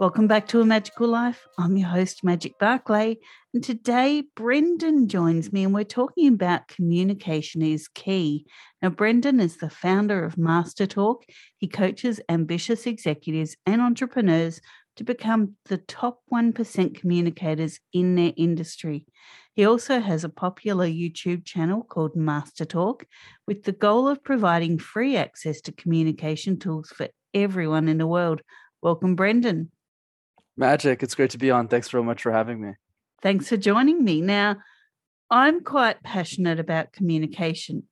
Welcome back to A Magical Life. I'm your host, Magic Barclay, and today Brenden joins me and we're talking about communication is key. Now, Brenden is the founder of MasterTalk. He coaches ambitious executives and entrepreneurs to become the top 1% communicators in their industry. He also has a popular YouTube channel called MasterTalk with the goal of providing free access to communication tools for everyone in the world. Welcome, Brenden. Magic, it's great to be on. Thanks very much for having me. Thanks for joining me. Now, I'm quite passionate about communication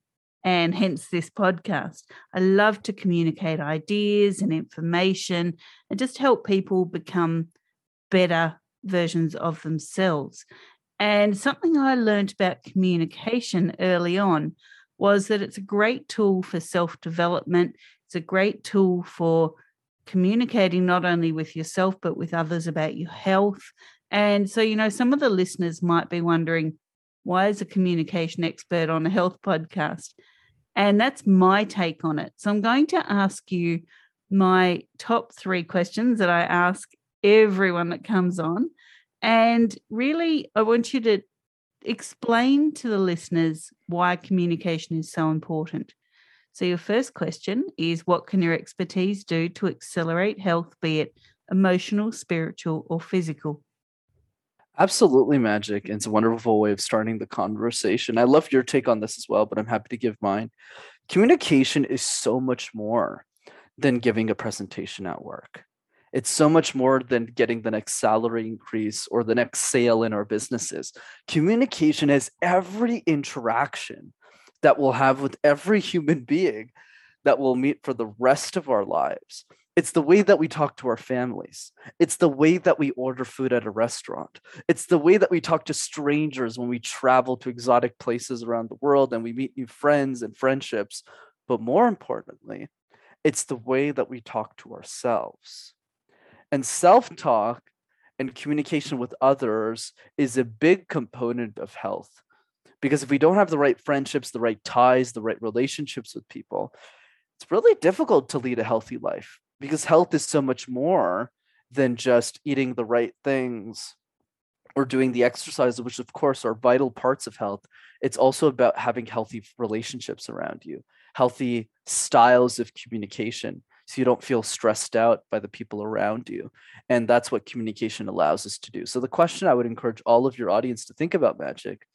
and hence this podcast. I love to communicate ideas and information and just help people become better versions of themselves. And something I learned about communication early on was that it's a great tool for self development, it's a great tool for communicating not only with yourself, but with others about your health. And so, you know, some of the listeners might be wondering, why is a communication expert on a health podcast? And that's my take on it. So I'm going to ask you my top three questions that I ask everyone that comes on. And really, I want you to explain to the listeners why communication is so important. So, your first question is What can your expertise do to accelerate health, be it emotional, spiritual, or physical? Absolutely, Magic. It's a wonderful way of starting the conversation. I love your take on this as well, but I'm happy to give mine. Communication is so much more than giving a presentation at work. It's so much more than getting the next salary increase or the next sale in our businesses. Communication is every interaction that we'll have with every human being that we'll meet for the rest of our lives. It's the way that we talk to our families. It's the way that we order food at a restaurant. It's the way that we talk to strangers when we travel to exotic places around the world and we meet new friends and friendships. But more importantly, it's the way that we talk to ourselves. And self talk and communication with others is a big component of health because if we don't have the right friendships the right ties the right relationships with people it's really difficult to lead a healthy life because health is so much more than just eating the right things or doing the exercises which of course are vital parts of health. It's also about having healthy relationships around you healthy styles of communication so you don't feel stressed out by the people around you and that's what communication allows us to do. So the question i would encourage all of your audience to think about magic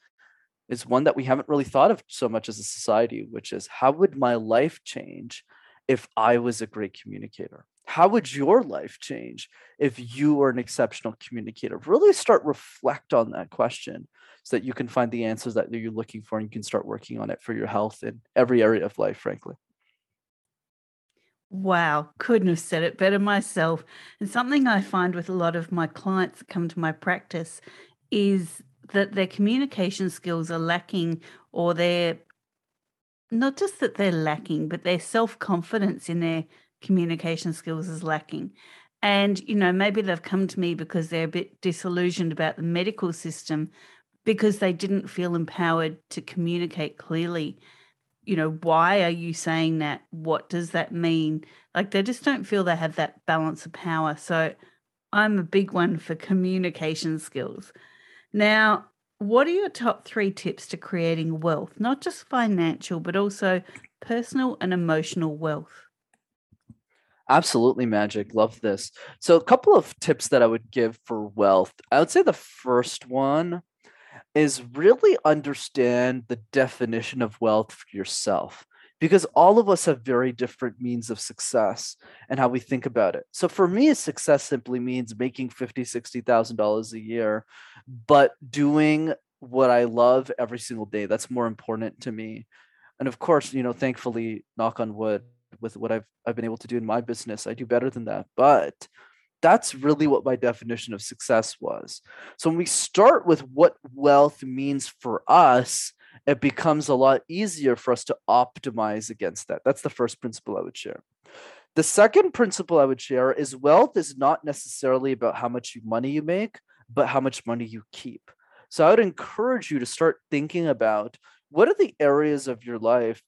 is one that we haven't really thought of so much as a society, which is how would my life change if I was a great communicator? How would your life change if you were an exceptional communicator? Really start reflect on that question so that you can find the answers that you're looking for and you can start working on it for your health in every area of life, frankly. Wow, couldn't have said it better myself. And something I find with a lot of my clients that come to my practice is that their communication skills are lacking or they're not just that they're lacking, but their self confidence in their communication skills is lacking. And, you know, maybe they've come to me because they're a bit disillusioned about the medical system because they didn't feel empowered to communicate clearly. You know, why are you saying that? What does that mean? Like they just don't feel they have that balance of power. So I'm a big one for communication skills. Now, what are your top three tips to creating wealth, not just financial, but also personal and emotional wealth? Absolutely magic. Love this. So, a couple of tips that I would give for wealth. I would say the first one is really understand the definition of wealth for yourself because all of us have very different means of success and how we think about it. So for me, success simply means making fifty, sixty thousand dollars a year, but doing what I love every single day. That's more important to me. And of course, you know, thankfully, knock on wood, with what I've I've been able to do in my business, I do better than that. But that's really what my definition of success was. So when we start with what wealth means for us, it becomes a lot easier for us to optimize against that. That's the first principle I would share. The second principle I would share is wealth is not necessarily about how much money you make, but how much money you keep. So I would encourage you to start thinking about what are the areas of your life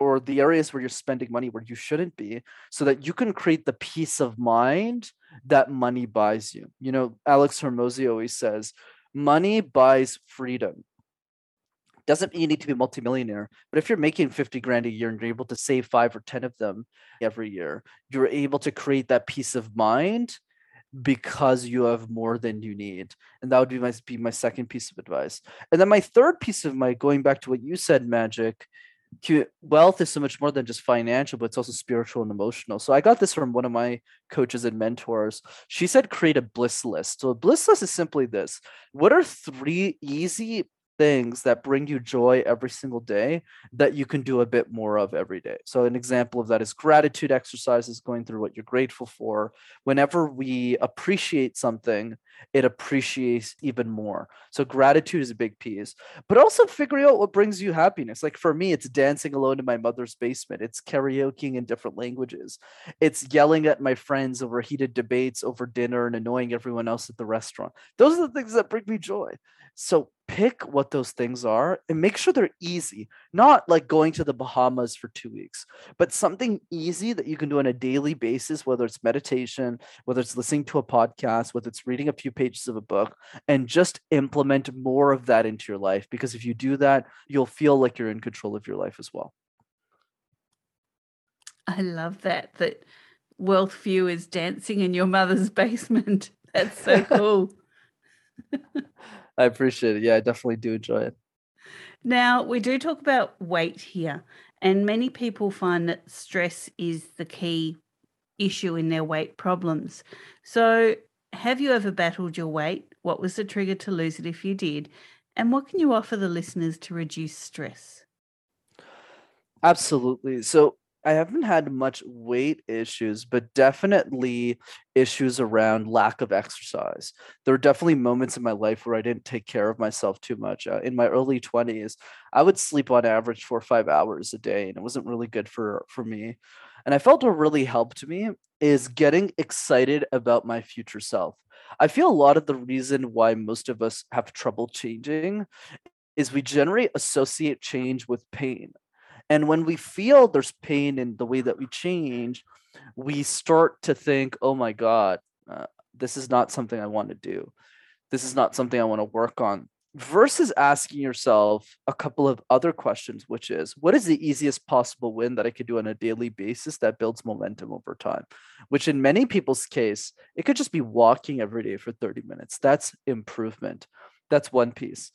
or the areas where you're spending money where you shouldn't be so that you can create the peace of mind that money buys you you know alex hormozi always says money buys freedom doesn't mean you need to be a multimillionaire but if you're making 50 grand a year and you're able to save five or ten of them every year you're able to create that peace of mind because you have more than you need and that would be my be my second piece of advice and then my third piece of my going back to what you said magic wealth is so much more than just financial, but it's also spiritual and emotional. So I got this from one of my coaches and mentors. She said, create a bliss list. So a bliss list is simply this What are three easy things that bring you joy every single day that you can do a bit more of every day. So, an example of that is gratitude exercises, going through what you're grateful for. Whenever we appreciate something, it appreciates even more. So, gratitude is a big piece, but also figuring out what brings you happiness. Like for me, it's dancing alone in my mother's basement, it's karaokeing in different languages, it's yelling at my friends over heated debates over dinner and annoying everyone else at the restaurant. Those are the things that bring me joy. So pick what those things are and make sure they're easy, not like going to the Bahamas for two weeks, but something easy that you can do on a daily basis, whether it's meditation, whether it's listening to a podcast, whether it's reading a few pages of a book, and just implement more of that into your life. Because if you do that, you'll feel like you're in control of your life as well. I love that. That wealth view is dancing in your mother's basement. That's so cool. I appreciate it. Yeah, I definitely do enjoy it. Now, we do talk about weight here, and many people find that stress is the key issue in their weight problems. So, have you ever battled your weight? What was the trigger to lose it if you did? And what can you offer the listeners to reduce stress? Absolutely. So, I haven't had much weight issues, but definitely issues around lack of exercise. There were definitely moments in my life where I didn't take care of myself too much. Uh, in my early 20s, I would sleep on average four or five hours a day, and it wasn't really good for, for me. And I felt what really helped me is getting excited about my future self. I feel a lot of the reason why most of us have trouble changing is we generally associate change with pain. And when we feel there's pain in the way that we change, we start to think, oh my God, uh, this is not something I want to do. This is not something I want to work on. Versus asking yourself a couple of other questions, which is what is the easiest possible win that I could do on a daily basis that builds momentum over time? Which, in many people's case, it could just be walking every day for 30 minutes. That's improvement. That's one piece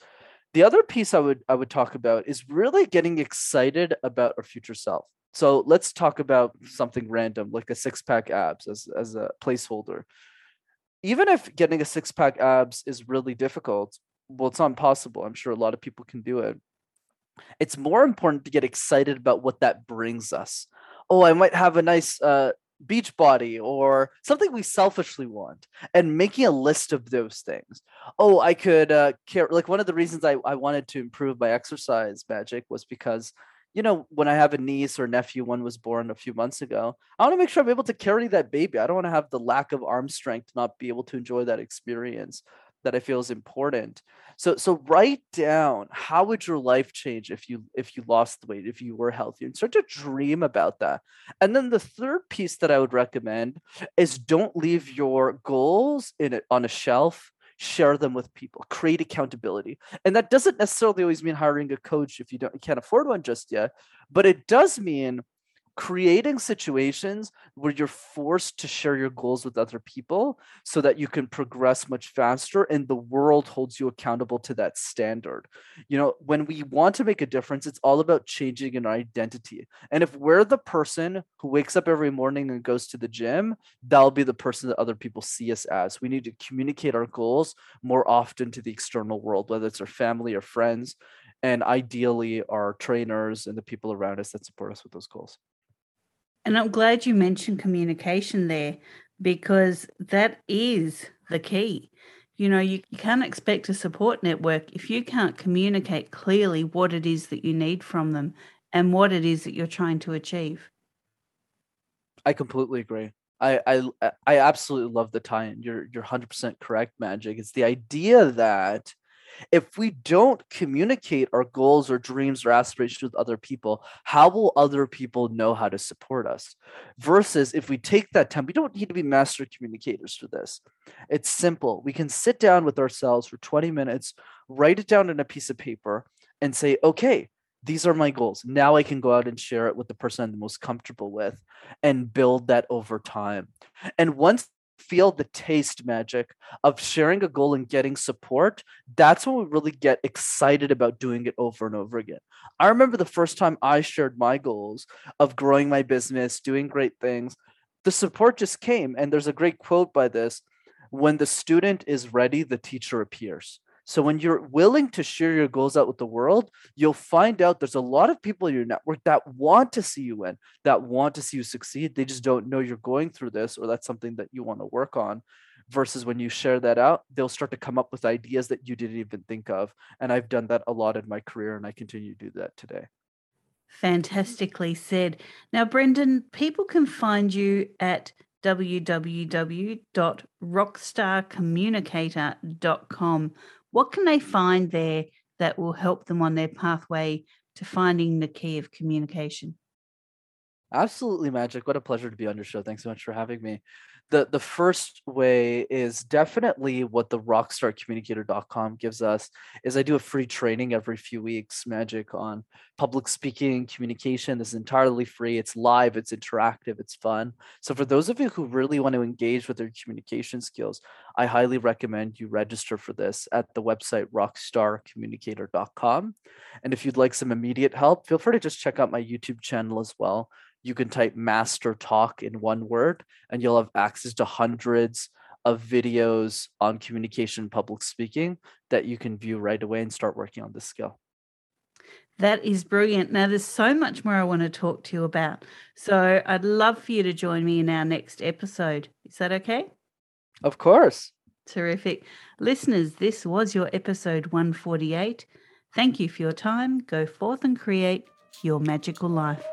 the other piece I would I would talk about is really getting excited about our future self. So let's talk about something random like a six pack abs as as a placeholder. Even if getting a six pack abs is really difficult, well, it's not impossible. I'm sure a lot of people can do it. It's more important to get excited about what that brings us. Oh, I might have a nice uh, beach body or something we selfishly want and making a list of those things. Oh i could uh care like one of the reasons I, I wanted to improve my exercise magic was because you know when i have a niece or nephew one was born a few months ago i want to make sure i'm able to carry that baby. I don't want to have the lack of arm strength not be able to enjoy that experience that I feel is important. So so write down how would your life change if you if you lost the weight, if you were healthy, and start to dream about that. And then the third piece that I would recommend is don't leave your goals in it on a shelf. Share them with people. Create accountability, and that doesn't necessarily always mean hiring a coach if you don't you can't afford one just yet. But it does mean creating situations where you're forced to share your goals with other people so that you can progress much faster and the world holds you accountable to that standard. You know, when we want to make a difference, it's all about changing an identity. And if we're the person who wakes up every morning and goes to the gym, that'll be the person that other people see us as. We need to communicate our goals more often to the external world, whether it's our family or friends, and ideally our trainers and the people around us that support us with those goals. And I'm glad you mentioned communication there because that is the key. You know, you, can't expect a support network if you can't communicate clearly what it is that you need from them and what it is that you're trying to achieve. I completely agree. I I I absolutely love the tie-in. You're you're 100% correct, Magic. It's the idea that if we don't communicate our goals or dreams or aspirations with other people, how will other people know how to support us? Versus if we take that time, we don't need to be master communicators for this. It's simple. We can sit down with ourselves for 20 minutes, write it down in a piece of paper, and say, okay, these are my goals. Now I can go out and share it with the person I'm the most comfortable with and build that over time. And once feel the taste magic of sharing a goal and getting support, that's when we really get excited about doing it over and over again. I remember the first time I shared my goals of growing my business, doing great things, the support just came. And there's a great quote by this when the student is ready, the teacher appears. So when you're willing to share your goals out with the world, you'll find out there's a lot of people in your network that want to see you win, that want to see you succeed. They just don't know you're going through this or that's something that you want to work on. Versus when you share that out, they'll start to come up with ideas that you didn't even think of. And I've done that a lot in my career and I continue to do that today. Fantastically said. Now, Brenden, people can find you at www.rockstarcommunicator.com. What can they find there that will help them on their pathway to finding the key of communication? Absolutely, Magic. What a pleasure to be on your show. Thanks so much for having me the the first way is definitely what the rockstarcommunicator.com gives us is i do a free training every few weeks magic on public speaking communication this is entirely free it's live it's interactive it's fun. So for those of you who really want to engage with their communication skills i highly recommend you register for this at the website rockstarcommunicator.com and if you'd like some immediate help feel free to just check out my youtube channel as well you can type master talk in one word and you'll have access to hundreds of videos on communication public speaking that you can view right away and start working on this skill. That is brilliant. Now, there's so much more I want to talk to you about. So, I'd love for you to join me in our next episode. Is that okay? Of course. Terrific. Listeners, this was your episode 148. Thank you for your time. Go forth and create your magical life.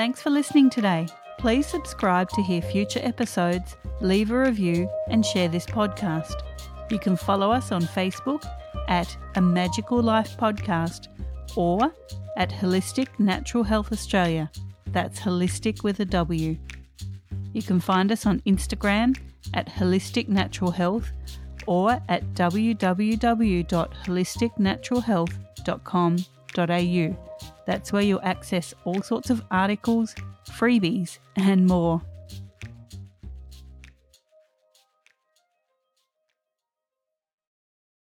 Thanks for listening today. Please subscribe to hear future episodes, leave a review, and share this podcast. You can follow us on Facebook at A Magical Life Podcast or at Wholistic Natural Health Australia. That's holistic with a W. You can find us on Instagram at Wholistic Natural Health or at www.wholisticnaturalhealth.com.au. That's where you'll access all sorts of articles, freebies, and more.